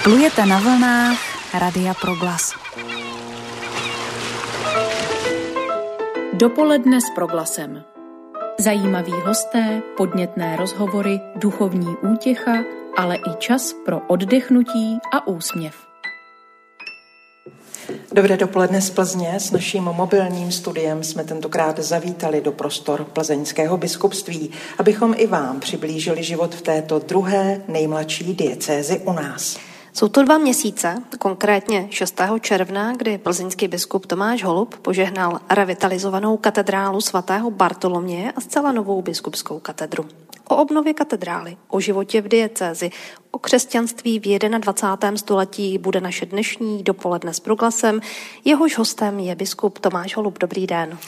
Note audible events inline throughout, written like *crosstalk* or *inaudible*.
Plujete na vlnách Radia Proglas. Dopoledne s Proglasem. Zajímaví hosté, podnětné rozhovory, duchovní útěcha, ale i čas pro oddechnutí a úsměv. Dobré dopoledne z Plzně. S naším mobilním studiem jsme tentokrát zavítali do prostor plzeňského biskupství, abychom i vám přiblížili život v této druhé nejmladší diecézi u nás. Jsou to dva měsíce, konkrétně 6. června, kdy plzeňský biskup Tomáš Holub požehnal revitalizovanou katedrálu svatého Bartoloměje a zcela novou biskupskou katedru. O obnově katedrály, o životě v diecézi, o křesťanství v 21. století bude naše dnešní dopoledne s proglasem. Jehož hostem je biskup Tomáš Holub. Dobrý den.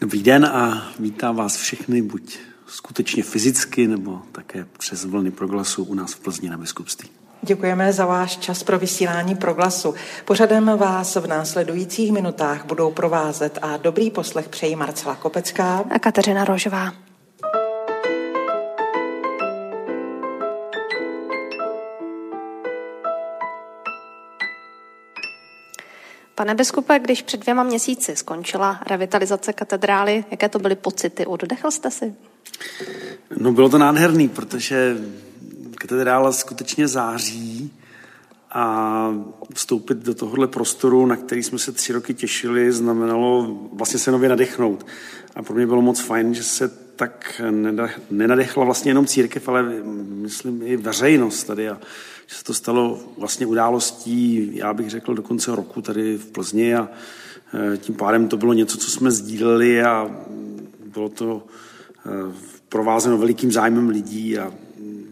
Dobrý den a vítám vás všechny, buď skutečně fyzicky, nebo také přes vlny proglasu u nás v Plzni na biskupství. Děkujeme za váš čas pro vysílání proglasu. Pořadem vás v následujících minutách budou provázet a dobrý poslech přeji Marcela Kopecká a Kateřina Rožová. Pane biskupe, když před dvěma měsíci skončila revitalizace katedrály, jaké to byly pocity? Oddechl jste si? No bylo to nádherný, protože katedrála skutečně září a vstoupit do tohohle prostoru, na který jsme se tři roky těšili, znamenalo vlastně se nově nadechnout. A pro mě bylo moc fajn, že se tak nenadechla vlastně jenom církev, ale myslím i veřejnost tady a že se to stalo vlastně událostí, já bych řekl, do konce roku tady v Plzni a e, tím pádem to bylo něco, co jsme sdíleli a bylo to e, provázeno velikým zájmem lidí a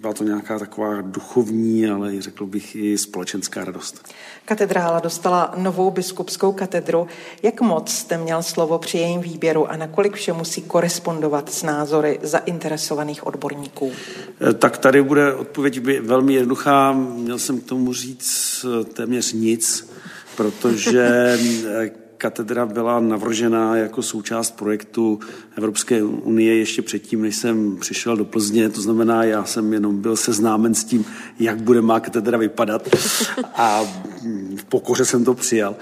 byla to nějaká taková duchovní, ale řekl bych i společenská radost. Katedrála dostala novou biskupskou katedru. Jak moc jste měl slovo při jejím výběru a nakolik vše musí korespondovat s názory zainteresovaných odborníků? Eh, tak tady bude odpověď velmi jednoduchá. Měl jsem k tomu říct eh, téměř nic, protože eh, katedra byla navržena jako součást projektu Evropské unie ještě předtím, než jsem přišel do Plzně. To znamená, já jsem jenom byl seznámen s tím, jak bude má katedra vypadat a v pokoře jsem to přijal.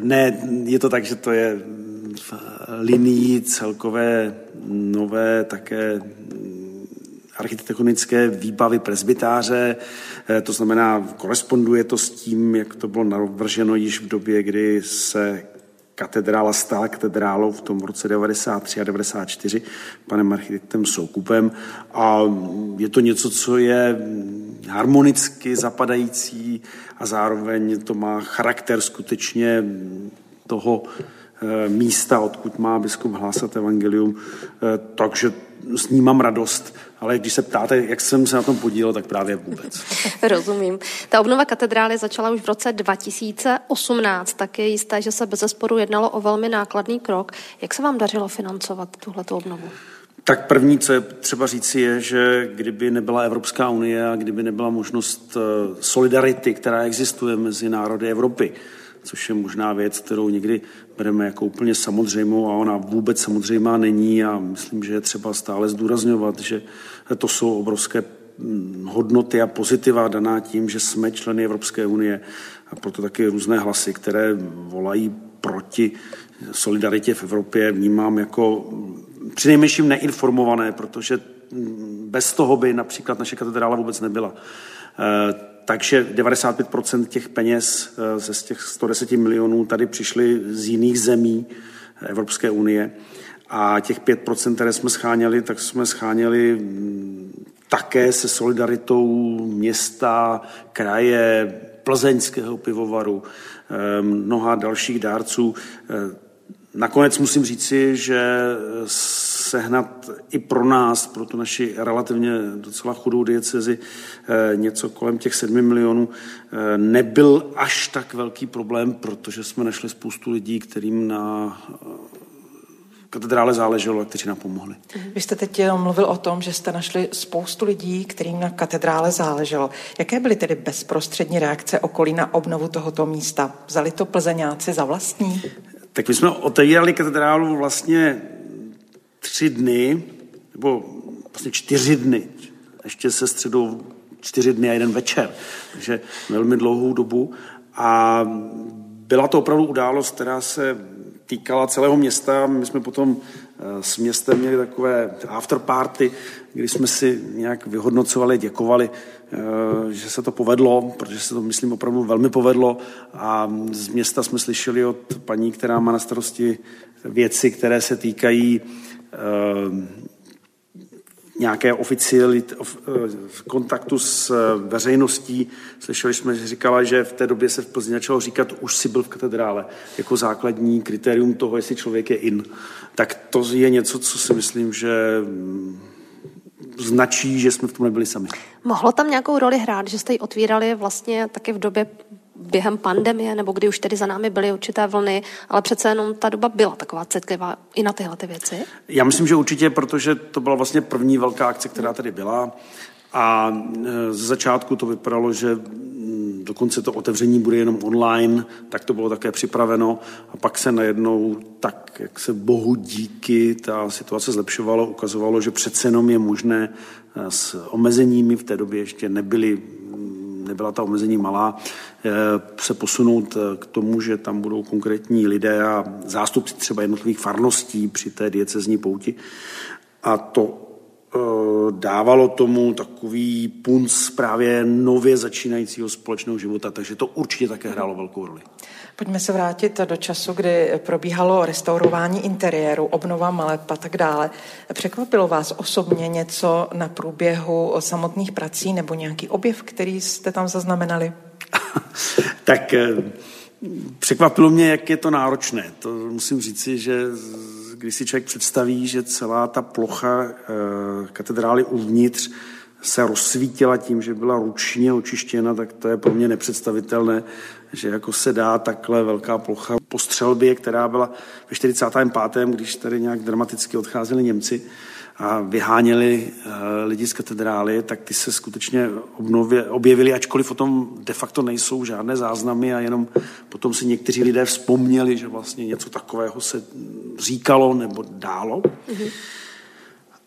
Ne, je to tak, že to je v linii celkové nové také architektonické výbavy presbytáře, to znamená, koresponduje to s tím, jak to bylo navrženo již v době, kdy se katedrála stala katedrálou v tom roce 93 a 94 panem architektem Soukupem. A je to něco, co je harmonicky zapadající a zároveň to má charakter skutečně toho eh, místa, odkud má biskup hlásat evangelium, eh, takže s ním mám radost, ale když se ptáte, jak jsem se na tom podílel, tak právě vůbec. *laughs* Rozumím. Ta obnova katedrály začala už v roce 2018, tak je jisté, že se bez zesporu jednalo o velmi nákladný krok. Jak se vám dařilo financovat tuhleto obnovu? Tak první, co je třeba říci, je, že kdyby nebyla Evropská unie a kdyby nebyla možnost eh, solidarity, která existuje mezi národy Evropy, což je možná věc, kterou někdy bereme jako úplně samozřejmou a ona vůbec samozřejmá není a myslím, že je třeba stále zdůrazňovat, že to jsou obrovské hm, hodnoty a pozitiva daná tím, že jsme členy Evropské unie a proto taky různé hlasy, které volají proti solidaritě v Evropě, vnímám jako přinejmenším neinformované, protože hm, bez toho by například naše katedrála vůbec nebyla. Takže 95% těch peněz eh, ze těch 110 milionů tady přišly z jiných zemí Evropské unie a těch 5%, které jsme scháněli, tak jsme scháněli mm, také se solidaritou města, kraje, plzeňského pivovaru, eh, mnoha dalších dárců. Eh, nakonec musím říci, že sehnat i pro nás, pro tu naši relativně docela chudou diecezi, eh, něco kolem těch sedmi milionů, eh, nebyl až tak velký problém, protože jsme našli spoustu lidí, kterým na eh, katedrále záleželo a kteří nám pomohli. Vy jste teď mluvil o tom, že jste našli spoustu lidí, kterým na katedrále záleželo. Jaké byly tedy bezprostřední reakce okolí na obnovu tohoto místa? Vzali to plzeňáci za vlastní? Tak my jsme otevírali katedrálu vlastně tři dny, nebo vlastně čtyři dny, ještě se středou čtyři dny a jeden večer, takže velmi dlouhou dobu. A byla to opravdu událost, která se týkala celého města. My jsme potom eh, s městem měli takové afterparty, kdy jsme si nějak vyhodnocovali, děkovali, eh, že se to povedlo, protože se to, myslím, opravdu velmi povedlo. A z města jsme slyšeli od paní, která má na starosti věci, které se týkají nějaké oficialit, v kontaktu s veřejností. Slyšeli jsme, že říkala, že v té době se v Plzni začalo říkat, už si byl v katedrále, jako základní kritérium toho, jestli člověk je in. Tak to je něco, co si myslím, že mm, značí, že jsme v tom nebyli sami. Mohlo tam nějakou roli hrát, že jste ji otvírali vlastně taky v době během pandemie, nebo kdy už tedy za námi byly určité vlny, ale přece jenom ta doba byla taková citlivá i na tyhle ty věci? Já myslím, že určitě, protože to byla vlastně první velká akce, která tady byla. A e, z začátku to vypadalo, že mm, dokonce to otevření bude jenom online, tak to bylo také připraveno. A pak se najednou, tak jak se bohu díky, ta situace zlepšovalo, ukazovalo, že přece jenom je možné e, s omezeními, v té době ještě nebyly nebyla ta omezení malá, eh, se posunout eh, k tomu, že tam budou konkrétní lidé a zástupci třeba jednotlivých farností při té diecezní pouti. A to eh, dávalo tomu takový punc právě nově začínajícího společného života, takže to určitě také hrálo velkou roli. Pojďme se vrátit do času, kdy probíhalo restaurování interiéru, obnova maleb a tak dále. Překvapilo vás osobně něco na průběhu samotných prací nebo nějaký objev, který jste tam zaznamenali? *laughs* tak eh, překvapilo mě, jak je to náročné. To musím říci, že když si člověk představí, že celá ta plocha eh, katedrály uvnitř se rozsvítila tím, že byla ručně očištěna, tak to je pro mě nepředstavitelné, že jako se dá takhle velká plocha po střelbě, která byla ve 45. když tady nějak dramaticky odcházeli Němci a vyháněli uh, lidi z katedrály, tak ty se skutečně obnově, objevili, ačkoliv o tom de facto nejsou žádné záznamy a jenom potom si někteří lidé vzpomněli, že vlastně něco takového se říkalo nebo dálo. Mm-hmm.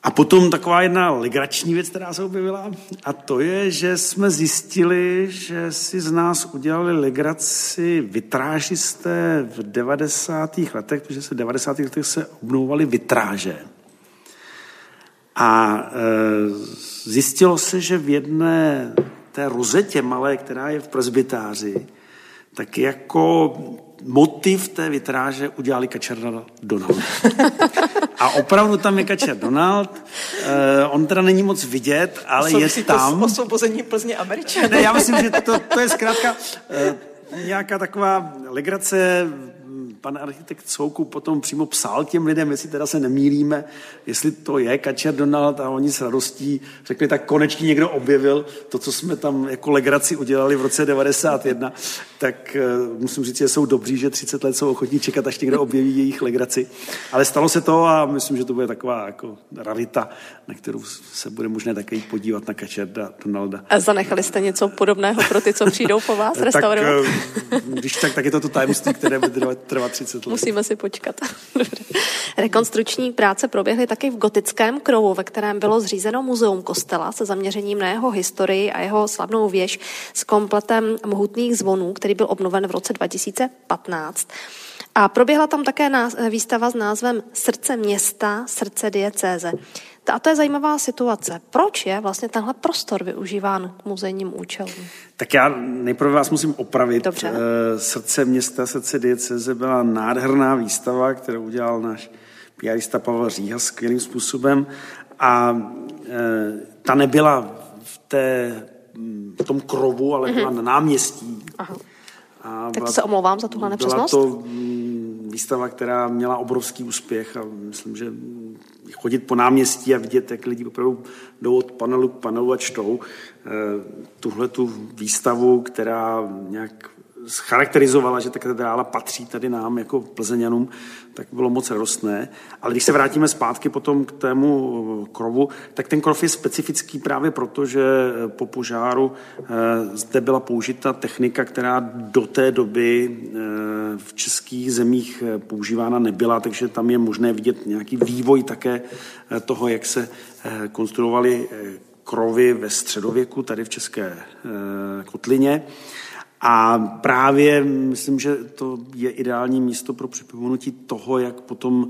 A potom taková jedna legrační věc, která se objevila, a to je, že jsme zjistili, že si z nás udělali legraci vitrážisté v 90. letech, protože se v 90. letech se obnovovaly vitráže. A e, zjistilo se, že v jedné té rozetě malé, která je v presbytáři, tak jako motiv té vitráže udělali Kačerna Donald. A opravdu tam je Kačer Donald. Uh, on teda není moc vidět, ale je tam. To osvobození Plzně Američané. Ne, já myslím, že to, to je zkrátka uh, nějaká taková legrace pan architekt Soukup potom přímo psal těm lidem, jestli teda se nemýlíme, jestli to je Kačer Donald a oni s radostí řekli, tak konečně někdo objevil to, co jsme tam jako legraci udělali v roce 91, tak uh, musím říct, že jsou dobří, že 30 let jsou ochotní čekat, až někdo objeví jejich legraci. Ale stalo se to a myslím, že to bude taková jako rarita, na kterou se bude možné také jít podívat na Kačerda Donalda. A zanechali jste něco podobného pro ty, co přijdou po vás *laughs* restaurovat? tak, když tak, tak je to to tajemství, které bude trvat 30 let. Musíme si počkat. Rekonstruční práce proběhly taky v gotickém krovu, ve kterém bylo zřízeno muzeum kostela se zaměřením na jeho historii a jeho slavnou věž s kompletem mohutných zvonů, který byl obnoven v roce 2015. A proběhla tam také výstava s názvem Srdce města, srdce diecéze. A to je zajímavá situace. Proč je vlastně tenhle prostor využíván k muzejním účelům? Tak já nejprve vás musím opravit. Dobře. Eh, srdce města, srdce dieceze byla nádherná výstava, kterou udělal náš piarista Pavel Říha skvělým způsobem a eh, ta nebyla v, té, v tom krovu, ale byla mm-hmm. na náměstí. Aha. A tak se omlouvám za tuhle nepřesnost. Byla to mm, výstava, která měla obrovský úspěch a myslím, že chodit po náměstí a vidět, jak lidi opravdu jdou od panelu k panelu a čtou eh, tuhle tu výstavu, která nějak charakterizovala, že ta katedrála patří tady nám jako plzeňanům, tak bylo moc radostné. Ale když se vrátíme zpátky potom k tému krovu, tak ten krov je specifický právě proto, že po požáru eh, zde byla použita technika, která do té doby eh, v českých zemích eh, používána nebyla, takže tam je možné vidět nějaký vývoj také toho, jak se konstruovaly krovy ve středověku, tady v České kotlině. A právě myslím, že to je ideální místo pro připomenutí toho, jak potom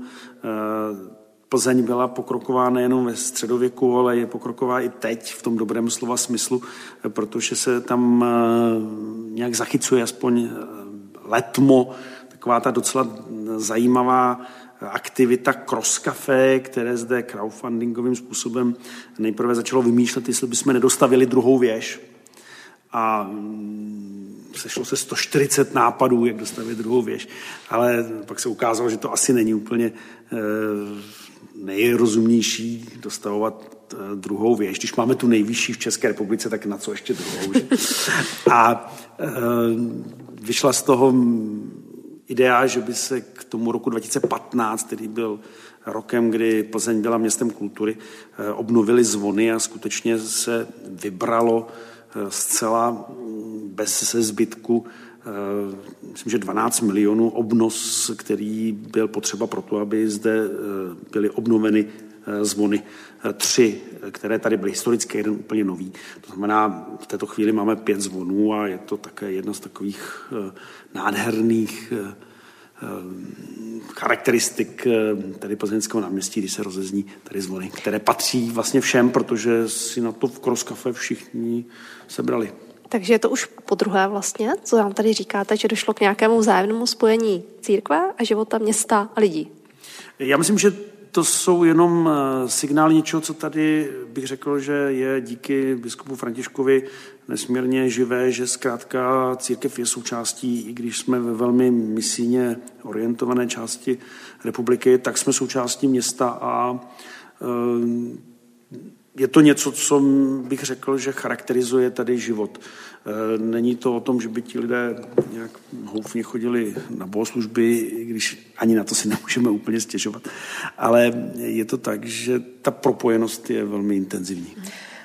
Plzeň byla pokroková nejenom ve středověku, ale je pokroková i teď v tom dobrém slova smyslu, protože se tam nějak zachycuje aspoň letmo, taková ta docela zajímavá aktivita Cross Café, které zde crowdfundingovým způsobem nejprve začalo vymýšlet, jestli bychom nedostavili druhou věž. A mm, sešlo se 140 nápadů, jak dostavit druhou věž, ale pak se ukázalo, že to asi není úplně eh, nejrozumnější dostavovat eh, druhou věž. Když máme tu nejvyšší v České republice, tak na co ještě druhou? Že? A eh, vyšla z toho idea, že by se k tomu roku 2015, který byl rokem, kdy Plzeň byla městem kultury, obnovily zvony a skutečně se vybralo zcela mm, bez se zbytku eh, myslím, že 12 milionů obnos, který byl potřeba pro to, aby zde byly obnoveny zvony. Tři, které tady byly historické, jeden úplně nový. To znamená, v této chvíli máme pět zvonů a je to také jedna z takových nádherných charakteristik tady plzeňského náměstí, když se rozezní tady zvony, které patří vlastně všem, protože si na to v Cross Cafe všichni sebrali. Takže je to už po druhé vlastně, co nám tady říkáte, že došlo k nějakému vzájemnému spojení církve a života města a lidí. Já myslím, že to jsou jenom eh, signály něčeho, co tady bych řekl, že je díky biskupu Františkovi nesmírně živé, že zkrátka církev je součástí, i když jsme ve velmi misijně orientované části republiky, tak jsme součástí města a eh, je to něco, co bych řekl, že charakterizuje tady život. Eh, není to o tom, že by ti lidé nějak houfně chodili na bohoslužby, i když ani na to si *laughs* nemůžeme úplně stěžovat. Ale je to tak, že ta propojenost je velmi intenzivní.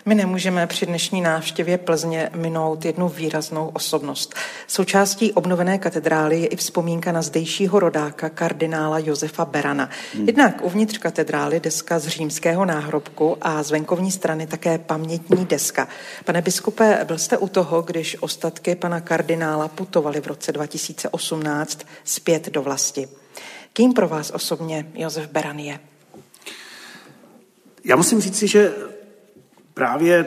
My nemůžeme při dnešní návštěvě Plzně minout jednu výraznou osobnost. Součástí obnovené katedrály je i vzpomínka na zdejšího rodáka kardinála Josefa Berana. Hmm. Jednak uvnitř katedrály deska z římského náhrobku a z venkovní strany také pamětní deska. Pane biskupe, byl jste u toho, když ostatky pana kardinála putovaly v roce 2018 zpět do vlasti. Kým pro vás osobně Josef Beran je? Já musím říci, že Právě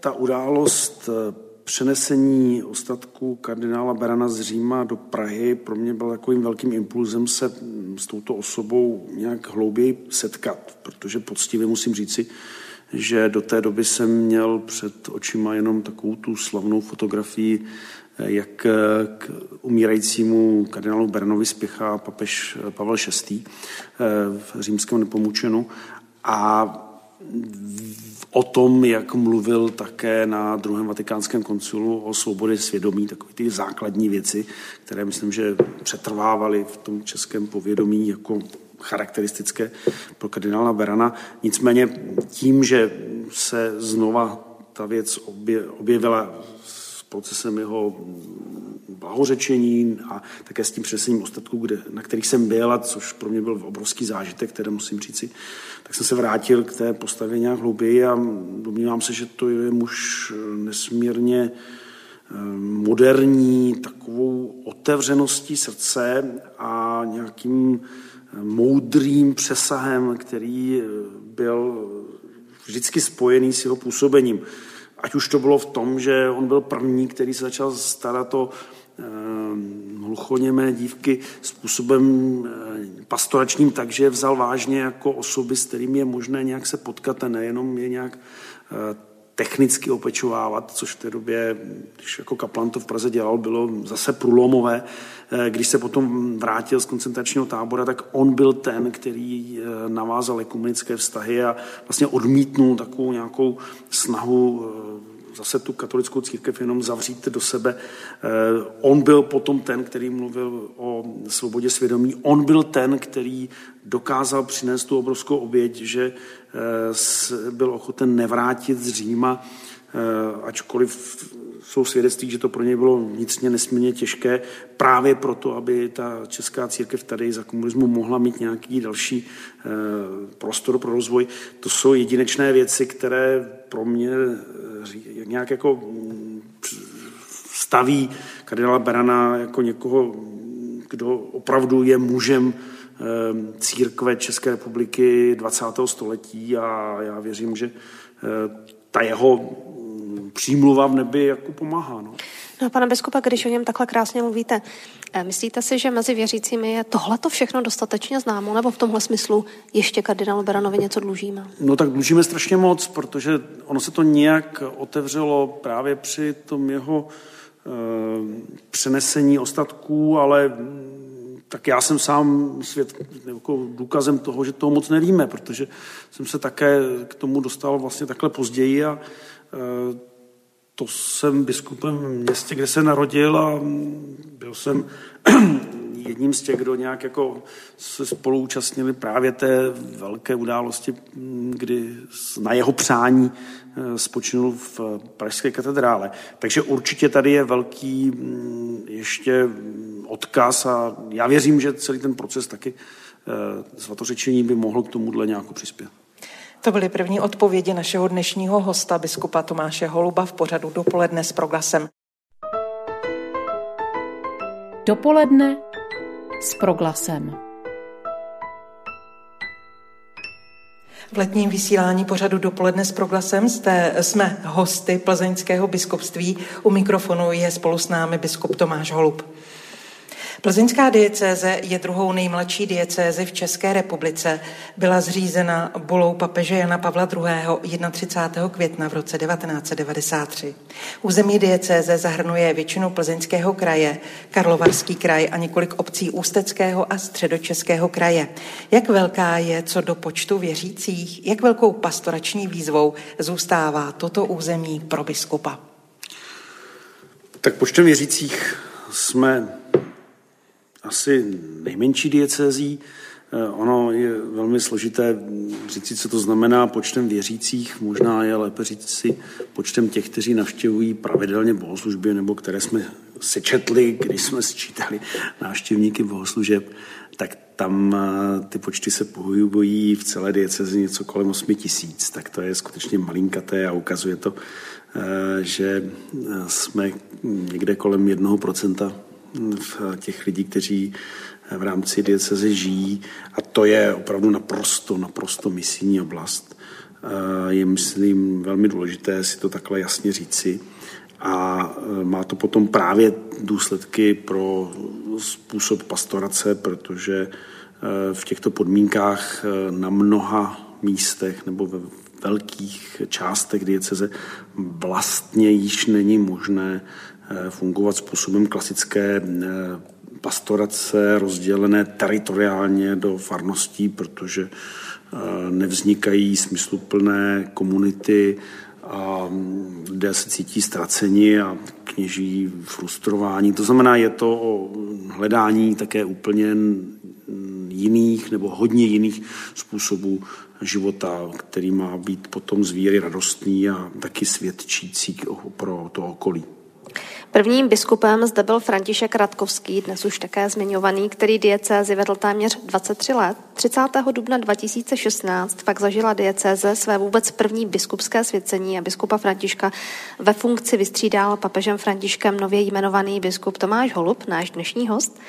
ta událost eh, přenesení ostatků kardinála Berana z Říma do Prahy pro mě byl takovým velkým impulzem se mm, s touto osobou nějak hlouběji setkat, protože poctivě musím říci, že do té doby jsem měl před očima jenom takovou tu slavnou fotografii, eh, jak eh, k umírajícímu kardinálu Beranovi spěchá papež Pavel VI. v římském nepomučenu. A o tom, jak mluvil také na druhém vatikánském koncilu o svobodě svědomí, takové ty základní věci, které myslím, že přetrvávaly v tom českém povědomí jako charakteristické pro kardinála Berana. Nicméně tím, že se znova ta věc objevila procesem jeho blahořečení a také s tím přesením ostatků, kde, na kterých jsem byl, a což pro mě byl obrovský zážitek, který musím říci, tak jsem se vrátil k té postavě nějak hlouběji a domnívám se, že to je muž nesmírně eh, moderní, takovou otevřeností srdce a nějakým eh, moudrým přesahem, který eh, byl vždycky spojený s jeho působením. Ať už to bylo v tom, že on byl první, který se začal starat o Ehm, hluchoněmé dívky způsobem eh, pastoračním tak, že je vzal vážně jako osoby, s kterými je možné nějak se potkat a nejenom je nějak eh, technicky opečovávat, což v té době, když jako kaplan to v Praze dělal, bylo zase průlomové. Eh, když se potom vrátil z koncentračního tábora, tak on byl ten, který navázal ekumenické vztahy a vlastně odmítnul takovou nějakou snahu zase tu katolickou církev jenom zavřít do sebe. Eh, on byl potom ten, který mluvil o svobodě svědomí. On byl ten, který dokázal přinést tu obrovskou oběť, že eh, byl ochoten nevrátit z Říma, eh, ačkoliv jsou svědectví, že to pro ně bylo vnitřně nesmírně těžké právě proto, aby ta česká církev tady za komunismu mohla mít nějaký další eh, prostor pro rozvoj. To jsou jedinečné věci, které pro mě eh, nějak jako mm, staví kardinála Berana jako někoho, kdo opravdu je mužem eh, církve České republiky 20. století a já věřím, že ta jeho přímluva v nebi jako pomáhá. No. No, pane biskupa, když o něm takhle krásně mluvíte, eh, myslíte si, že mezi věřícími je tohleto všechno dostatečně známo, nebo v tomhle smyslu ještě kardinálu Beranovi něco dlužíme? No tak dlužíme strašně moc, protože ono se to nějak otevřelo právě při tom jeho e, přenesení ostatků, ale tak já jsem sám svět, jako důkazem toho, že toho moc nevíme, protože jsem se také k tomu dostal vlastně takhle později a e, to jsem biskupem v městě, kde se narodil a byl jsem *clears throat* jedním z těch, kdo nějak jako se spolu účastnili právě té velké události, kdy na jeho přání eh, spočinul v Pražské katedrále. Takže určitě tady je velký mm, ještě odkaz a já věřím, že celý ten proces taky eh, svatořečení by mohl k tomuhle nějak přispět. To byly první odpovědi našeho dnešního hosta, biskupa Tomáše Holuba v pořadu Dopoledne s proglasem. Dopoledne s proglasem. V letním vysílání pořadu Dopoledne s proglasem jste, jsme hosty plzeňského biskupství. U mikrofonu je spolu s námi biskup Tomáš Holub. Plzeňská diecéze je druhou nejmladší diecézy v České republice. Byla zřízena bulou papeže Jana Pavla II. 31. května v roce 1993. Území diecéze zahrnuje většinu plzeňského kraje, Karlovarský kraj a několik obcí Ústeckého a Středočeského kraje. Jak velká je co do počtu věřících, jak velkou pastorační výzvou zůstává toto území pro biskupa? Tak počtem věřících jsme asi nejmenší diecézí. Eh, ono je velmi složité říct co to znamená počtem věřících. Možná je lépe říct si počtem těch, kteří navštěvují pravidelně bohoslužby, nebo které jsme sečetli, když jsme sčítali návštěvníky bohoslužeb, tak tam eh, ty počty se pohybují v celé diecezi něco kolem 8 tisíc, tak to je skutečně malinkaté a ukazuje to, eh, že jsme někde kolem 1% v těch lidí, kteří v rámci dieceze žijí a to je opravdu naprosto, naprosto misijní oblast. Eh, je, myslím, velmi důležité si to takhle jasně říci a eh, má to potom právě důsledky pro způsob pastorace, protože eh, v těchto podmínkách na mnoha místech nebo ve velkých částech dieceze vlastně již není možné fungovat způsobem klasické eh, pastorace rozdělené teritoriálně do farností, protože eh, nevznikají smysluplné komunity a lidé se cítí ztraceni a kněží frustrování. To znamená, je to o hledání také úplně jiných nebo hodně jiných způsobů života, který má být potom z víry radostný a taky svědčící pro to okolí. Prvním biskupem zde byl František Radkovský, dnes už také zmiňovaný, který diecézi vedl téměř 23 let. 30. dubna 2016 pak zažila diecéze své vůbec první biskupské svěcení a biskupa Františka ve funkci vystřídal papežem Františkem nově jmenovaný biskup Tomáš Holub, náš dnešní host.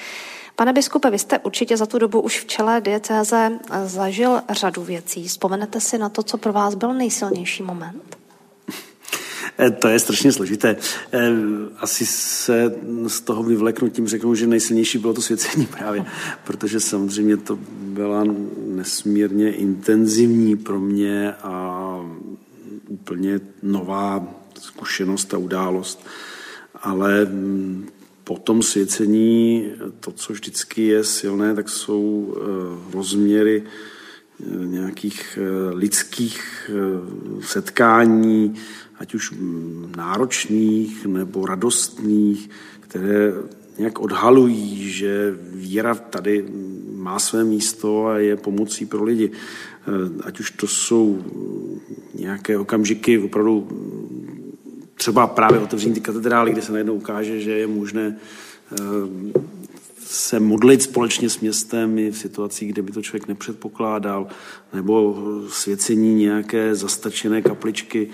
Pane biskupe, vy jste určitě za tu dobu už v čele diecéze zažil řadu věcí. Vzpomenete si na to, co pro vás byl nejsilnější moment? Eh, to je strašně složité. Eh, asi se z toho vyvleknutím řeknu, že nejsilnější bylo to svěcení právě, protože samozřejmě to byla nesmírně intenzivní pro mě a úplně nová zkušenost a událost. Ale mm, po tom svěcení to, co vždycky je silné, tak jsou eh, rozměry nějakých lidských setkání, ať už náročných nebo radostných, které nějak odhalují, že víra tady má své místo a je pomocí pro lidi. Ať už to jsou nějaké okamžiky opravdu třeba právě otevření ty katedrály, kde se najednou ukáže, že je možné se modlit společně s městem i v situacích, kde by to člověk nepředpokládal, nebo svěcení nějaké zastačené kapličky.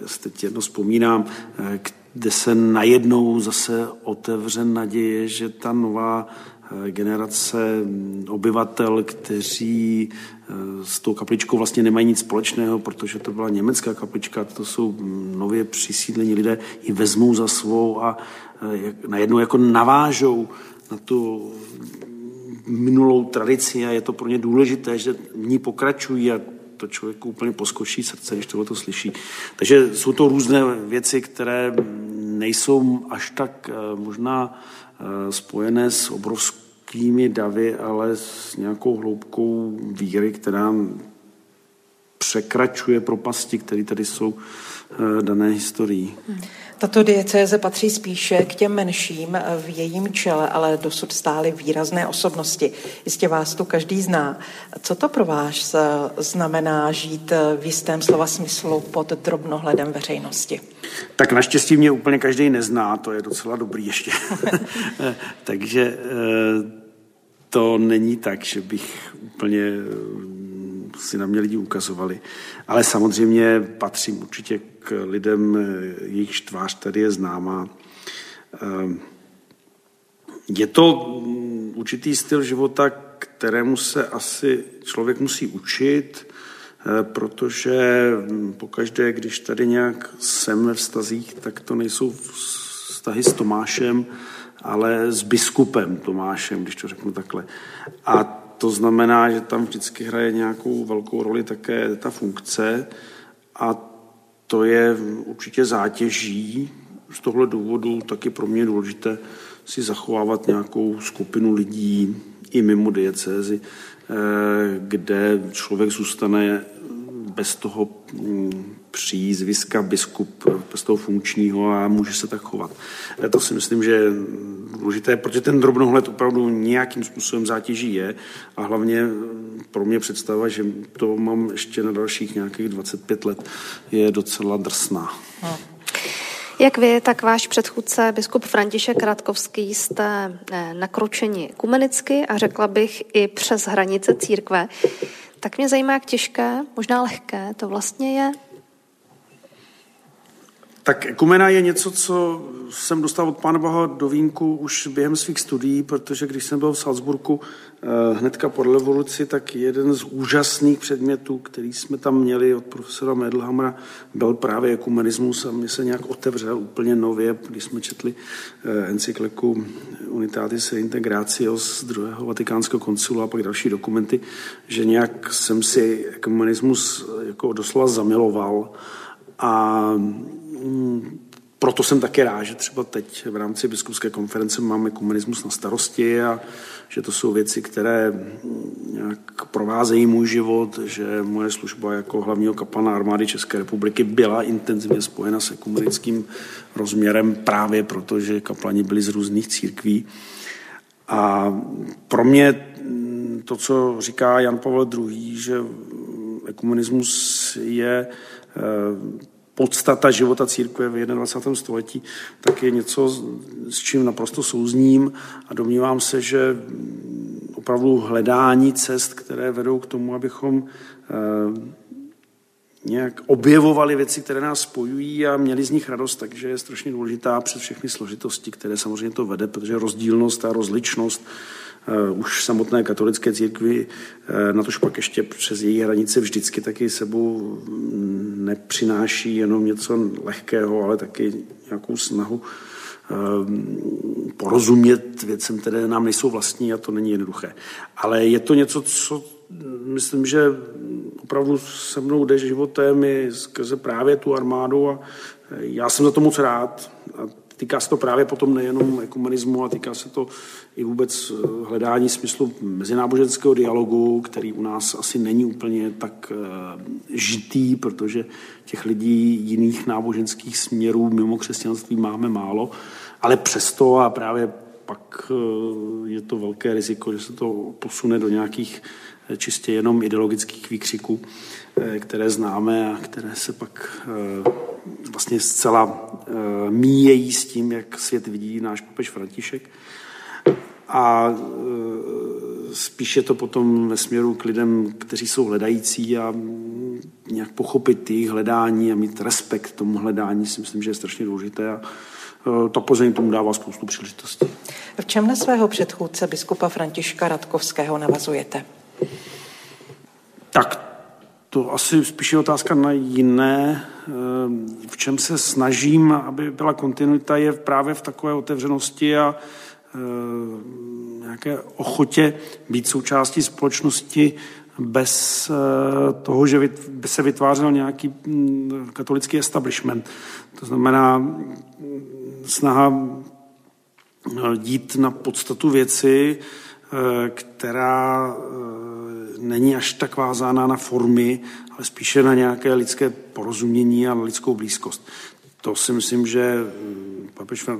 Já si teď jedno vzpomínám, kde se najednou zase otevře naděje, že ta nová eh, generace mm, obyvatel, kteří eh, s tou kapličkou vlastně nemají nic společného, protože to byla německá kaplička, to jsou mm, nově přisídlení lidé, ji vezmou za svou a eh, najednou jako navážou na tu minulou tradici a je to pro ně důležité, že v ní pokračují a to člověku úplně poskočí srdce, když tohle to slyší. Takže jsou to různé věci, které nejsou až tak eh, možná eh, spojené s obrovskými davy, ale s nějakou hloubkou víry, která překračuje propasti, které tady jsou dané historií. Hmm. Tato diecéze patří spíše k těm menším v jejím čele, ale dosud stály výrazné osobnosti. Jistě vás tu každý zná. Co to pro vás znamená žít v jistém slova smyslu pod drobnohledem veřejnosti? Tak naštěstí mě úplně každý nezná, to je docela dobrý ještě. *laughs* Takže eh, to není tak, že bych úplně si na mě lidi ukazovali. Ale samozřejmě patřím určitě k lidem, jejichž tvář tady je známá. Ehm, je to určitý styl života, kterému se asi člověk musí učit, eh, protože pokaždé, když tady nějak jsem ve vztazích, tak to nejsou vztahy s Tomášem, ale s biskupem Tomášem, když to řeknu takhle. A to znamená, že tam vždycky hraje nějakou velkou roli také ta funkce a to je určitě zátěží. Z tohle důvodu taky pro mě je důležité si zachovávat nějakou skupinu lidí i mimo diecézy, eh, kde člověk zůstane bez toho mm, přízviska biskup, bez toho funkčního a může se tak chovat. Eh, to si myslím, že je důležité, protože ten drobnohled opravdu nějakým způsobem zátěží je a hlavně mm, pro mě představa, že to mám ještě na dalších nějakých 25 let, je docela drsná. Hmm. Jak vy, tak váš předchůdce, biskup František Radkovský, jste eh, nakročeni kumenicky a řekla bych i přes hranice církve. Tak mě zajímá, jak těžké, možná lehké to vlastně je tak ekumena je něco, co jsem dostal od Pána Boha do vínku už během svých studií, protože když jsem byl v Salzburgu eh, hnedka po revoluci, tak jeden z úžasných předmětů, který jsme tam měli od profesora Medlhamra, byl právě ekumenismus a mě se nějak otevřel úplně nově, když jsme četli eh, encykliku Unitatis Integratio z druhého vatikánského koncilu a pak další dokumenty, že nějak jsem si ekumenismus jako doslova zamiloval. A proto jsem také rád, že třeba teď v rámci biskupské konference máme komunismus na starosti a že to jsou věci, které mm, nějak provázejí můj život, že moje služba jako hlavního kaplana armády České republiky byla intenzivně spojena se komunickým rozměrem právě proto, že kaplani byli z různých církví. A pro mě mm, to, co říká Jan Pavel II., že ekumenismus je eh, podstata života církve v 21. století, tak je něco, s čím naprosto souzním a domnívám se, že opravdu hledání cest, které vedou k tomu, abychom eh, nějak objevovali věci, které nás spojují a měli z nich radost, takže je strašně důležitá přes všechny složitosti, které samozřejmě to vede, protože rozdílnost a rozličnost už samotné katolické církvi, uh, na tož pak ještě přes její hranice vždycky taky sebou nepřináší jenom něco lehkého, ale taky nějakou snahu uh, porozumět věcem, které nám nejsou vlastní a to není jednoduché. Ale je to něco, co myslím, že opravdu se mnou jde životem i skrze právě tu armádu a já jsem za to moc rád. A týká se to právě potom nejenom ekumenismu, a týká se to i vůbec eh, hledání smyslu mezináboženského dialogu, který u nás asi není úplně tak eh, žitý, protože těch lidí jiných náboženských směrů mimo křesťanství máme málo, ale přesto a právě pak eh, je to velké riziko, že se to posune do nějakých čistě jenom ideologických výkřiků, které známe a které se pak vlastně zcela míjejí s tím, jak svět vidí náš papež František. A spíše to potom ve směru k lidem, kteří jsou hledající a nějak pochopit jejich hledání a mít respekt tomu hledání si myslím, že je strašně důležité a ta Plzeň tomu dává spoustu příležitostí. V čem na svého předchůdce biskupa Františka Radkovského navazujete? Tak to asi spíše otázka na jiné. V čem se snažím, aby byla kontinuita, je právě v takové otevřenosti a nějaké ochotě být součástí společnosti bez toho, že by se vytvářel nějaký mm, katolický establishment. To znamená snaha dít na podstatu věci, která není až tak vázána na formy, ale spíše na nějaké lidské porozumění a na lidskou blízkost. To si myslím, že mm, papež, eh,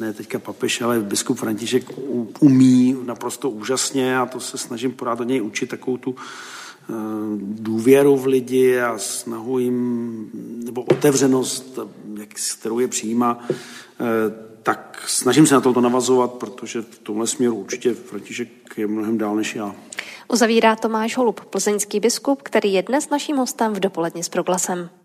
ne teďka papež, ale biskup František umí naprosto úžasně a to se snažím pořád od něj učit takovou tu eh, důvěru v lidi a snahu jim, nebo otevřenost, jak, kterou je přijímá, eh, tak snažím se na to navazovat, protože v tomhle směru určitě František je mnohem dál než já. Uzavírá Tomáš Holub, plzeňský biskup, který je dnes naším hostem v dopoledni s proglasem.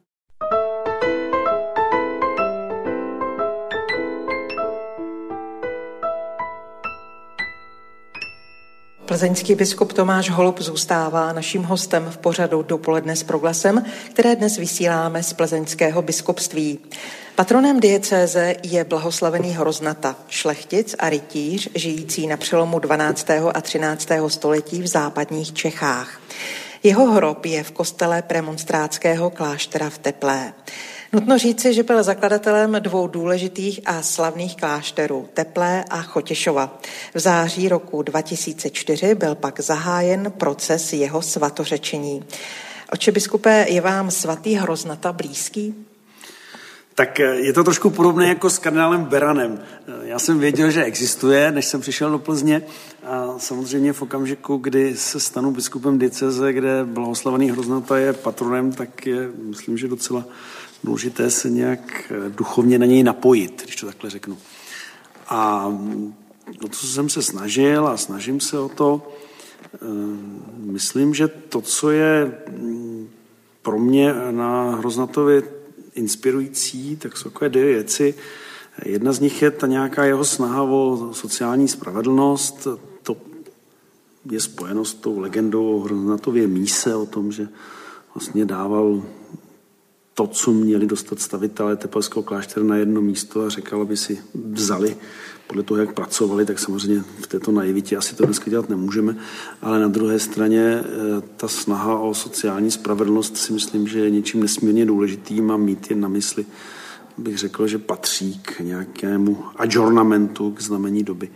Plzeňský biskup Tomáš Holub zůstává naším hostem v pořadu Dopoledne s proglasem, které dnes vysíláme z plzeňského biskupství. Patronem diecéze je blahoslavený Hroznata, šlechtic a rytíř, žijící na přelomu 12. a 13. století v západních Čechách. Jeho hrob je v kostele premonstrátského kláštera v Teplé. Nutno říci, že byl zakladatelem dvou důležitých a slavných klášterů, Teplé a Chotěšova. V září roku 2004 byl pak zahájen proces jeho svatořečení. Oče biskupé, je vám svatý Hroznata blízký? Tak eh, je to trošku podobné jako s kardinálem Beranem. Eh, já jsem věděl, že existuje, než jsem přišel do Plzně a samozřejmě v okamžiku, kdy se stanu biskupem Diceze, kde blahoslavený Hroznata je patronem, tak je, myslím, že docela důležité se nějak eh, duchovně na něj napojit, když to takhle řeknu. A o to jsem se snažil a snažím se o to. Myslím, že to, co je mm, pro mě na Hroznatovi inspirující, tak jsou takové dvě věci. Jedna z nich je ta nějaká jeho snaha o sociální spravedlnost. To je spojeno s tou legendou o Hroznatově míse, o tom, že vlastně dával to, co měli dostat stavitelé Tepelského kláštera na jedno místo a řekl, aby si vzali podle toho, jak pracovali, tak samozřejmě v této naivitě asi to dneska dělat nemůžeme, ale na druhé straně eh, ta snaha o sociální spravedlnost si myslím, že je něčím nesmírně důležitým a mít je na mysli, bych řekl, že patří k nějakému adjournamentu, k znamení doby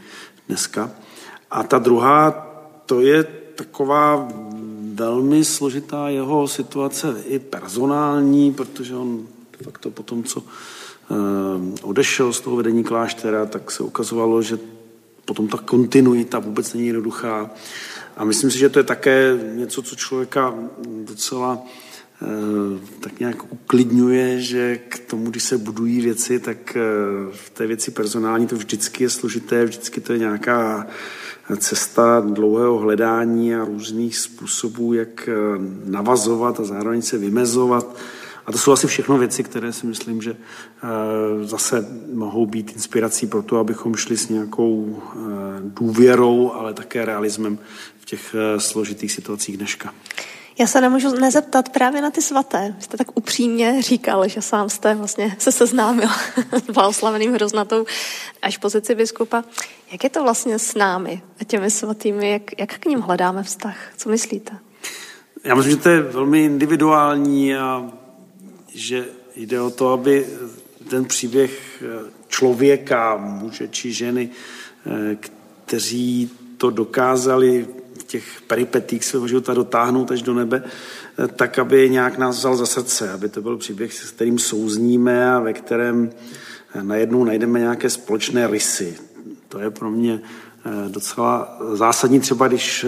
dneska. A ta druhá, to je taková velmi složitá jeho situace i personální, protože on de facto po tom, co eh, odešel z toho vedení kláštera, tak se ukazovalo, že potom ta kontinuita vůbec není jednoduchá. A myslím si, že to je také něco, co člověka docela tak nějak uklidňuje, že k tomu, když se budují věci, tak eh, v té věci personální to vždycky je složité, vždycky to je nějaká cesta dlouhého hledání a různých způsobů, jak eh, navazovat a zároveň se vymezovat. A to jsou asi všechno věci, které si myslím, že eh, zase mohou být inspirací pro to, abychom šli s nějakou eh, důvěrou, ale také realismem v těch složitých situacích dneška. Já se nemůžu nezeptat právě na ty svaté. Jste tak upřímně říkal, že sám jste vlastně se seznámil *laughs* s blahoslaveným hroznatou až pozici biskupa. Jak je to vlastně s námi a těmi svatými? Jak, jak k ním hledáme vztah? Co myslíte? Já myslím, že to je velmi individuální a že jde o to, aby ten příběh člověka, muže či ženy, kteří to dokázali těch peripetích svého života dotáhnout až do nebe, eh, tak aby nějak nás vzal za srdce, aby to byl příběh, s kterým souzníme a ve kterém eh, najednou najdeme nějaké společné rysy. To je pro mě eh, docela zásadní. Třeba když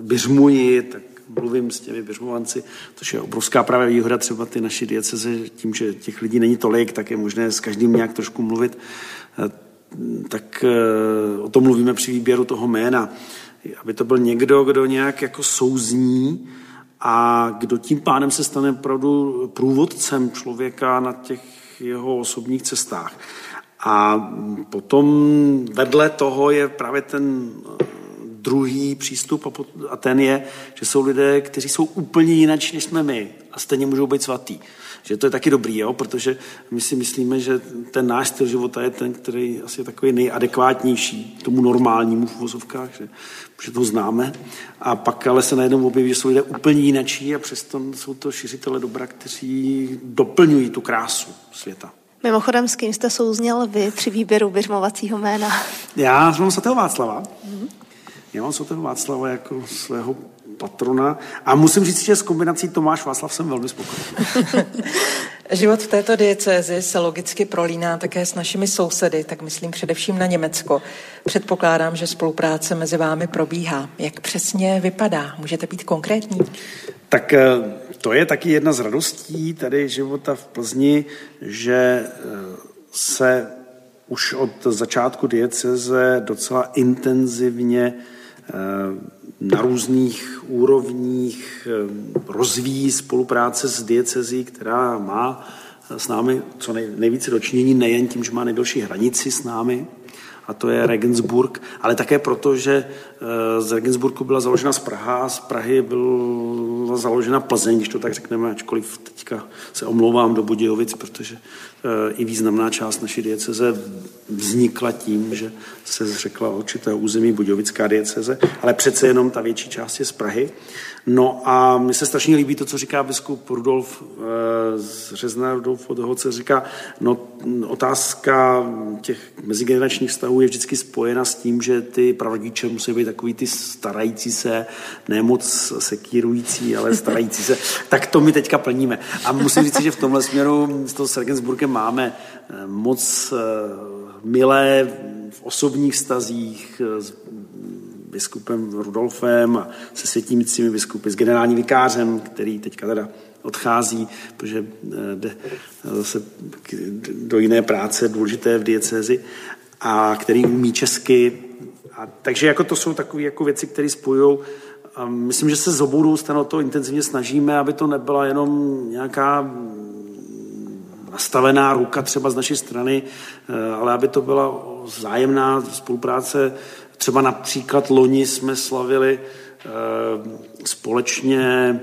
byřmuji, tak mluvím s těmi běžmovanci, což je obrovská právě výhoda třeba ty naší dieceze, tím, že těch lidí není tolik, tak je možné s každým nějak trošku mluvit, tak o tom mluvíme při výběru toho jména. Aby to byl někdo, kdo nějak jako souzní a kdo tím pádem se stane opravdu průvodcem člověka na těch jeho osobních cestách. A potom vedle toho je právě ten eh, druhý přístup a ten je, že jsou lidé, kteří jsou úplně jinak, než jsme my a stejně můžou být svatý. Že to je taky dobrý, jo? protože my si myslíme, že ten náš styl života je ten, který asi je takový nejadekvátnější tomu normálnímu v vozovkách, že, že to známe. A pak ale se najednou objeví, že jsou lidé úplně jinačí a přesto jsou to šiřitele dobra, kteří doplňují tu krásu světa. Mimochodem, s kým jste souzněl vy při výběru běžmovacího jména? Já mám svatého Václava. Mm-hmm. Já mám svatého Václava jako svého patrona a musím říct, že s kombinací Tomáš Václav jsem velmi spokojený. *laughs* Život v této diecézi se logicky prolíná také s našimi sousedy, tak myslím především na Německo. Předpokládám, že spolupráce mezi vámi probíhá. Jak přesně vypadá? Můžete být konkrétní? Tak eh, to je taky jedna z radostí tady života v Plzni, že eh, se už od začátku dieceze docela intenzivně na různých úrovních rozvíjí spolupráce s diecezí, která má s námi co nejvíce dočinění, nejen tím, že má nejdelší hranici s námi, a to je Regensburg, ale také proto, že eh, z Regensburgu byla založena z Praha z Prahy byla založena Plzeň, když to tak řekneme, ačkoliv teďka se omlouvám do Budějovic, protože eh, i významná část naší dieceze vznikla tím, že se zřekla určité území Budějovická dieceze, ale přece jenom ta větší část je z Prahy. No a mně se strašně líbí to, co říká biskup Rudolf eh, z Řezna, Rudolf od Hoce, říká, no otázka těch mezigeneračních vztahů je vždycky spojena s tím, že ty pravodíče musí být takový ty starající se, ne moc sekírující, ale *laughs* starající se. Tak to my teďka plníme. A musím říct, že v tomhle směru s tou s Regensburgem máme eh, moc eh, milé v osobních stazích biskupem Rudolfem a se světícími biskupy, s generálním vikářem, který teďka teda odchází, protože eh, jde zase do jiné práce důležité v diecézi a který umí česky. A, takže jako to jsou takové jako věci, které spojují myslím, že se z obou stran to intenzivně snažíme, aby to nebyla jenom nějaká nastavená ruka třeba z naší strany, eh, ale aby to byla vzájemná spolupráce Třeba například loni jsme slavili eh, společně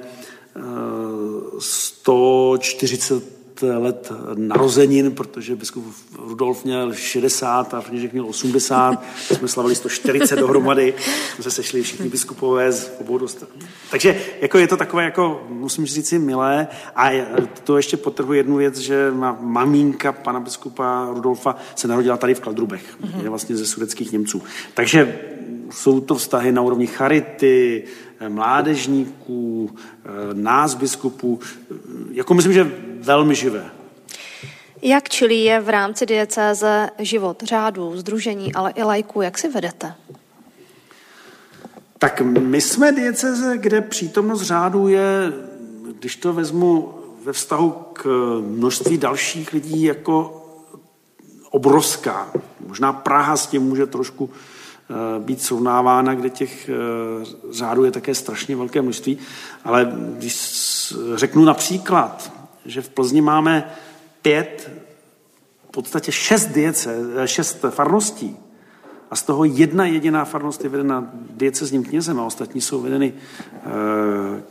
140 eh, let narozenin, protože biskup Rudolf měl 60 a František měl 80, jsme slavili 140 dohromady, jsme se sešli všichni biskupové z obou dostat. Takže jako je to takové, jako, musím říct si, milé. A to ještě potrhuje jednu věc, že maminka pana biskupa Rudolfa se narodila tady v Kladrubech, mm-hmm. je vlastně ze sudeckých Němců. Takže jsou to vztahy na úrovni charity, mládežníků, nás biskupů, jako myslím, že velmi živé. Jak čilí je v rámci diecéze život řádů, združení, ale i lajků? Jak si vedete? Tak my jsme dieceze, kde přítomnost řádu je, když to vezmu ve vztahu k množství dalších lidí, jako obrovská. Možná Praha s tím může trošku eh, být srovnávána, kde těch eh, řádů je také strašně velké množství. Ale když řeknu například, že v Plzni máme pět, v podstatě šest diece, eh, šest farností, a z toho jedna jediná farnost je vedena diecezním knězem a ostatní jsou vedeny eh,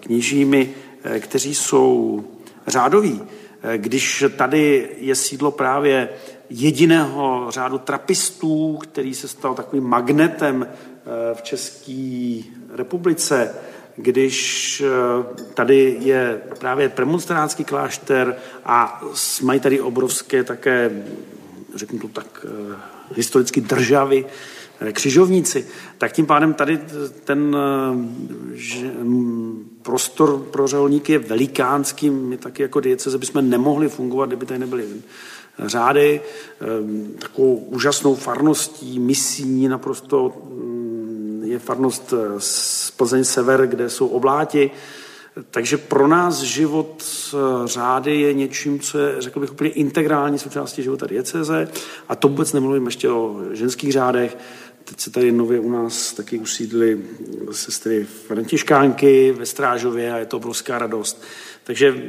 kněžími, eh, kteří jsou řádoví. Eh, když tady je sídlo právě jediného řádu trapistů, který se stal takovým magnetem v České republice, když tady je právě premonstrátský klášter a mají tady obrovské také, řeknu to tak, historicky državy, eh, křižovníci, tak tím pádem tady ten eh, že, prostor pro řeholníky je velikánský. My taky jako dieceze bychom nemohli fungovat, kdyby tady nebyly řády, eh, takovou úžasnou farností, misí, naprosto mm, je farnost z Plzeň Sever, kde jsou obláti. Takže pro nás život řády je něčím, co je, řekl bych, úplně integrální součástí života dieceze. A to vůbec nemluvím ještě o ženských řádech. Teď se tady nově u nás taky usídly sestry Františkánky ve Strážově a je to obrovská radost. Takže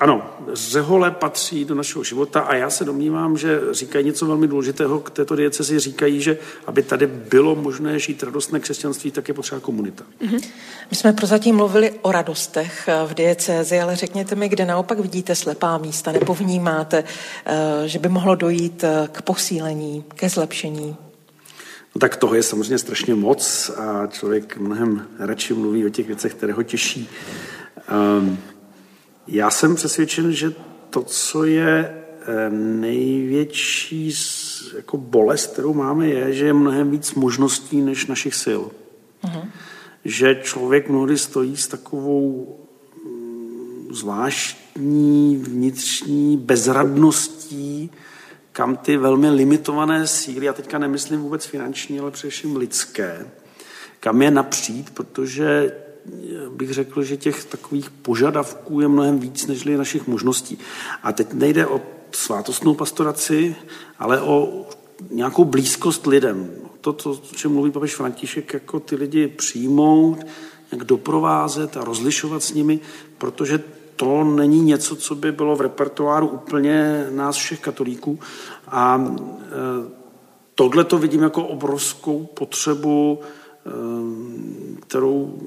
ano, řehole patří do našeho života a já se domnívám, že říkají něco velmi důležitého k této diecezi. Říkají, že aby tady bylo možné žít radostné křesťanství, tak je potřeba komunita. Mm-hmm. My jsme prozatím mluvili o radostech eh, v diecezi, ale řekněte mi, kde naopak vidíte slepá místa nebo vnímáte, eh, že by mohlo dojít eh, k posílení, ke zlepšení No tak toho je samozřejmě strašně moc a člověk mnohem radši mluví o těch věcech, které ho těší. Um, já jsem přesvědčen, že to, co je eh, největší jako bolest, kterou máme, je, že je mnohem víc možností než našich sil. Uh-huh. Že člověk mnohdy stojí s takovou mm, zvláštní vnitřní bezradností, kam ty velmi limitované síly, a teďka nemyslím vůbec finanční, ale především lidské, kam je napřít, protože bych řekl, že těch takových požadavků je mnohem víc, než je našich možností. A teď nejde o svátostnou pastoraci, ale o nějakou blízkost lidem. To, to, o čem mluví papež František, jako ty lidi přijmout, jak doprovázet a rozlišovat s nimi, protože to není něco, co by bylo v repertoáru úplně nás všech katolíků. A e, tohle to vidím jako obrovskou potřebu kterou,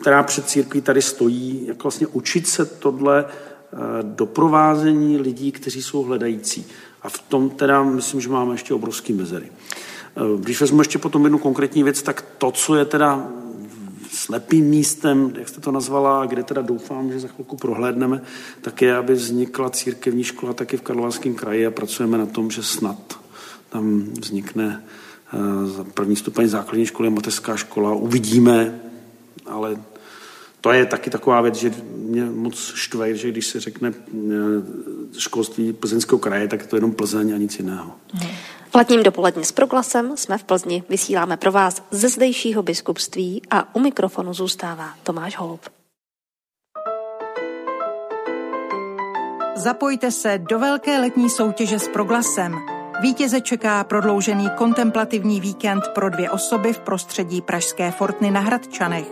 která před církví tady stojí, jak vlastně učit se tohle eh, doprovázení lidí, kteří jsou hledající. A v tom teda myslím, že máme ještě obrovský mezery. Eh, když vezmu ještě potom jednu konkrétní věc, tak to, co je teda slepým místem, jak jste to nazvala, kde teda doufám, že za chvilku prohlédneme, tak je, aby vznikla církevní škola taky v Karlovarském kraji a pracujeme na tom, že snad tam vznikne první stupeň základní školy, mateřská škola, uvidíme, ale to je taky taková věc, že mě moc štve, že když se řekne eh, školství plzeňského kraje, tak to je jenom Plzeň a nic jiného. V letním dopoledně s proglasem jsme v Plzni, vysíláme pro vás ze zdejšího biskupství a u mikrofonu zůstává Tomáš Holub. Zapojte se do velké letní soutěže s proglasem. Vítěze čeká prodloužený kontemplativní víkend pro dvě osoby v prostředí Pražské Fortny na Hradčanech.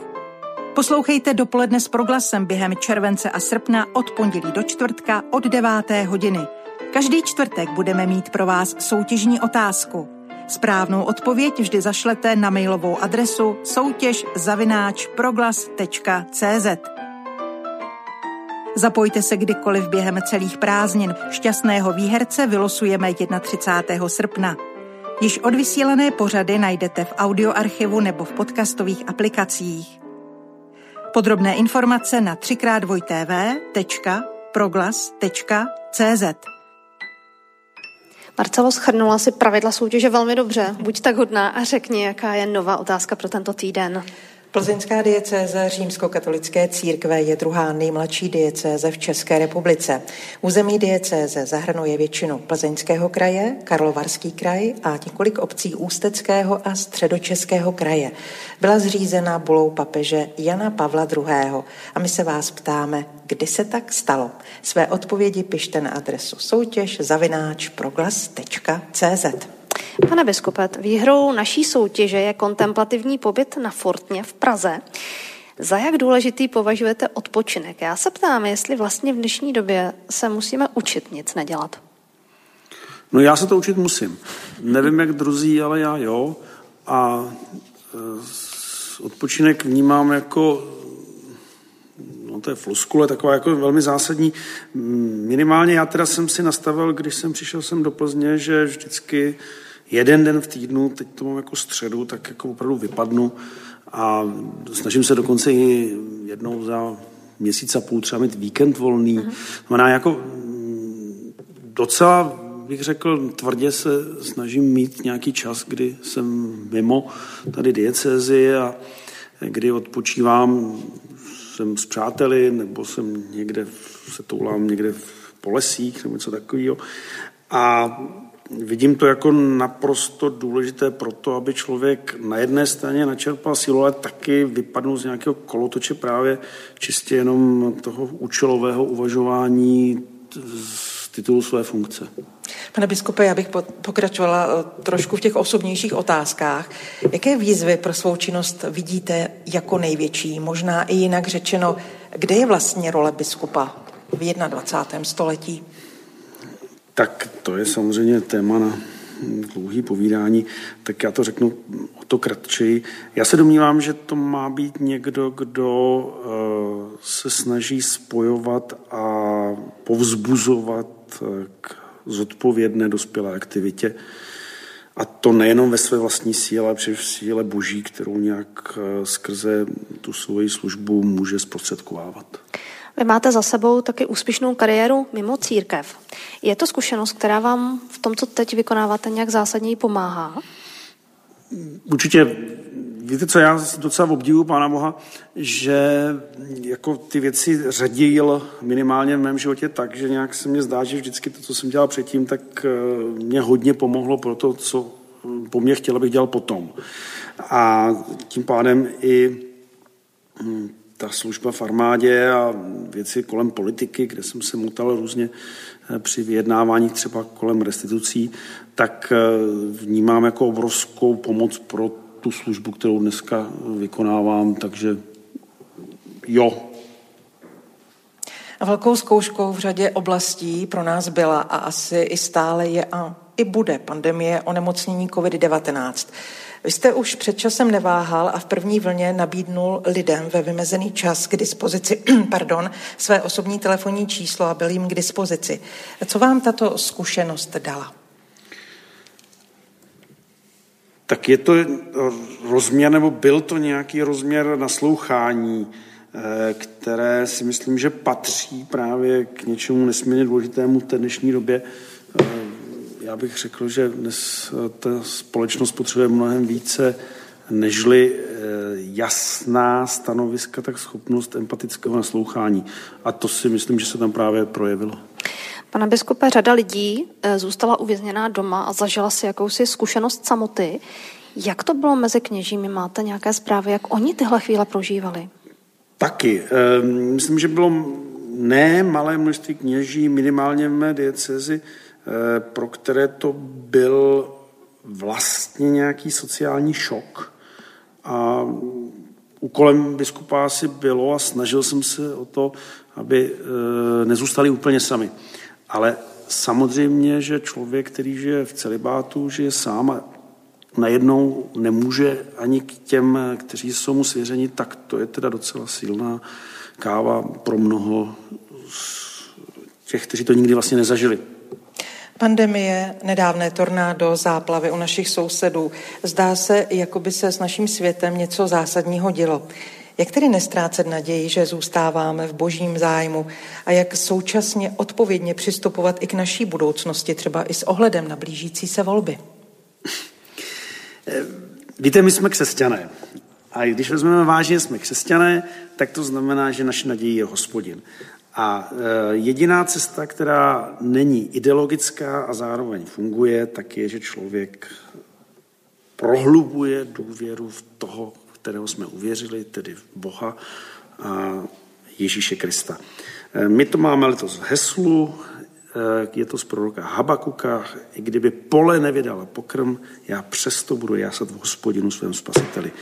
Poslouchejte dopoledne s proglasem během července a srpna od pondělí do čtvrtka od 9. hodiny. Každý čtvrtek budeme mít pro vás soutěžní otázku. Správnou odpověď vždy zašlete na mailovou adresu soutěž zavináč proglas.cz. Zapojte se kdykoliv během celých prázdnin. Šťastného výherce vylosujeme 31. srpna. Již odvysílené pořady najdete v audioarchivu nebo v podcastových aplikacích. Podrobné informace na 3x2tv.proglas.cz Marcelo schrnula si pravidla soutěže velmi dobře. Buď tak hodná a řekni, jaká je nová otázka pro tento týden. Plzeňská diecéze římskokatolické církve je druhá nejmladší diecéze v České republice. Území diecéze zahrnuje většinu Plzeňského kraje, Karlovarský kraj a několik obcí Ústeckého a Středočeského kraje. Byla zřízena bulou papeže Jana Pavla II. A my se vás ptáme, kdy se tak stalo. Své odpovědi pište na adresu soutěž zavináč proglas.cz. Pane biskupet, výhrou naší soutěže je kontemplativní pobyt na Fortně v Praze. Za jak důležitý považujete odpočinek? Já se ptám, jestli vlastně v dnešní době se musíme učit nic nedělat. No já se to učit musím. Nevím, jak druzí, ale já jo. A e, odpočinek vnímám jako no to je floskule, taková jako velmi zásadní. Minimálně já teda jsem si nastavil, když jsem přišel sem do Plzně, že vždycky jeden den v týdnu, teď to mám jako středu, tak jako opravdu vypadnu a snažím se dokonce i jednou za měsíc a půl třeba mít víkend volný. Uh-huh. Znamená jako mm, docela bych řekl, tvrdě se snažím mít nějaký čas, kdy jsem mimo tady diecézy a kdy odpočívám, jsem s přáteli, nebo jsem někde, se toulám někde v polesích, nebo něco takového. A vidím to jako naprosto důležité pro to, aby člověk na jedné straně načerpal sílu, ale taky vypadnul z nějakého kolotoče právě čistě jenom toho účelového uvažování z titulu své funkce. Pane biskupe, já bych pokračovala eh, trošku v těch osobnějších otázkách. Jaké výzvy pro svou činnost vidíte jako největší? Možná i jinak řečeno, kde je vlastně role biskupa v 21. století? Tak to je samozřejmě téma na dlouhý povídání, tak já to řeknu o to kratčeji. Já se domnívám, že to má být někdo, kdo eh, se snaží spojovat a povzbuzovat eh, k zodpovědné dospělé aktivitě. A to nejenom ve své vlastní síle, ale v síle boží, kterou nějak eh, skrze tu svoji službu může zprostředkovávat. Vy máte za sebou taky úspěšnou kariéru mimo církev. Je to zkušenost, která vám v tom, co teď vykonáváte, nějak zásadně pomáhá? Určitě Víte, co já docela obdivuju Pána Boha, že jako ty věci řadil minimálně v mém životě tak, že nějak se mně zdá, že vždycky to, co jsem dělal předtím, tak eh, mě hodně pomohlo pro to, co po mně chtěl, abych dělal potom. A tím pádem i hm, ta služba v armádě a věci kolem politiky, kde jsem se mutal různě eh, při vyjednávání třeba kolem restitucí, tak eh, vnímám jako obrovskou pomoc pro tu službu, kterou dneska vykonávám, takže jo. A velkou zkouškou v řadě oblastí pro nás byla a asi i stále je a i bude pandemie onemocnění COVID-19. Vy jste už před časem neváhal a v první vlně nabídnul lidem ve vymezený čas k dispozici *clears throat* pardon, své osobní telefonní číslo a byl jim k dispozici. Co vám tato zkušenost dala? Tak je to rozměr, nebo byl to nějaký rozměr naslouchání, eh, které si myslím, že patří právě k něčemu nesmírně důležitému v té dnešní době, eh, já bych řekl, že dnes eh, ta společnost potřebuje mnohem více nežli eh, jasná stanoviska, tak schopnost empatického naslouchání. A to si myslím, že se tam právě projevilo. Pana biskupe, řada lidí eh, zůstala uvězněná doma a zažila si jakousi zkušenost samoty. Jak to bylo mezi kněžími? Máte nějaké zprávy, jak oni tyhle chvíle prožívali? Taky. Myslím, že bylo ne malé množství kněží, minimálně v mé diecezi, pro které to byl vlastně nějaký sociální šok. A úkolem biskupa asi bylo a snažil jsem se o to, aby eh, nezůstali úplně sami. Ale samozřejmě, že člověk, který žije v celibátu, žije sám a najednou nemůže ani k těm, kteří jsou mu svěřeni, tak to je teda docela silná káva pro mnoho těch, kteří to nikdy vlastně nezažili. Pandemie, nedávné tornádo, záplavy u našich sousedů. Zdá se, jako by se s naším světem něco zásadního dělo. Jak tedy nestrácet naději, že zůstáváme v božím zájmu a jak současně odpovědně přistupovat i k naší budoucnosti, třeba i s ohledem na blížící se volby? Víte, my jsme křesťané. A když vezmeme vážně, jsme křesťané, tak to znamená, že naše naději je hospodin. A e, jediná cesta, která není ideologická a zároveň funguje, tak je, že člověk prohlubuje důvěru v toho, kterého jsme uvěřili, tedy v Boha a Ježíše Krista. E, my to máme letos v heslu, e, je to z proroka Habakuka, i kdyby pole nevydala pokrm, já přesto budu jásat v hospodinu svém spasiteli.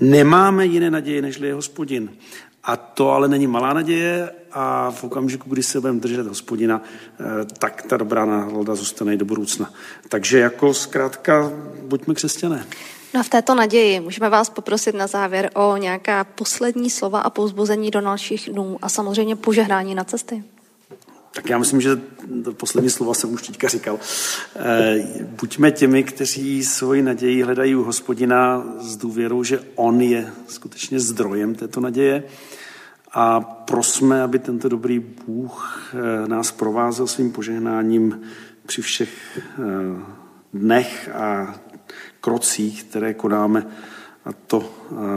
Nemáme jiné naděje, nežli je hospodin. A to ale není malá naděje a v okamžiku, kdy se budeme držet hospodina, eh, tak ta dobrá nálada zůstane i do budoucna. Takže jako zkrátka buďme křesťané. No a v této naději můžeme vás poprosit na závěr o nějaká poslední slova a pouzbuzení do dalších dnů a samozřejmě požehnání na cesty. Tak já myslím, že to poslední slova jsem už teďka říkal. Eh, buďme těmi, kteří svoji naději hledají u hospodina s důvěrou, že on je skutečně zdrojem této naděje a prosme, aby tento dobrý Bůh eh, nás provázel svým požehnáním při všech eh, dnech a krocích, které konáme, a to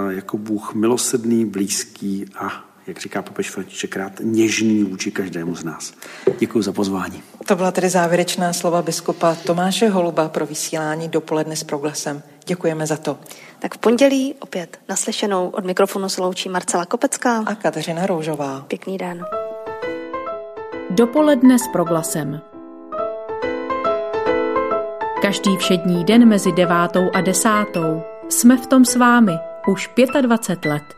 jako Bůh milosedný, blízký a jak říká papež František rád, něžný vůči každému z nás. Děkuji za pozvání. To byla tedy závěrečná slova biskupa Tomáše Holuba pro vysílání dopoledne s proglasem. Děkujeme za to. Tak v pondělí opět naslyšenou od mikrofonu se loučí Marcela Kopecká a Kateřina Roužová. Pěkný den. Dopoledne s proglasem. Každý všední den mezi devátou a desátou jsme v tom s vámi už 25 let.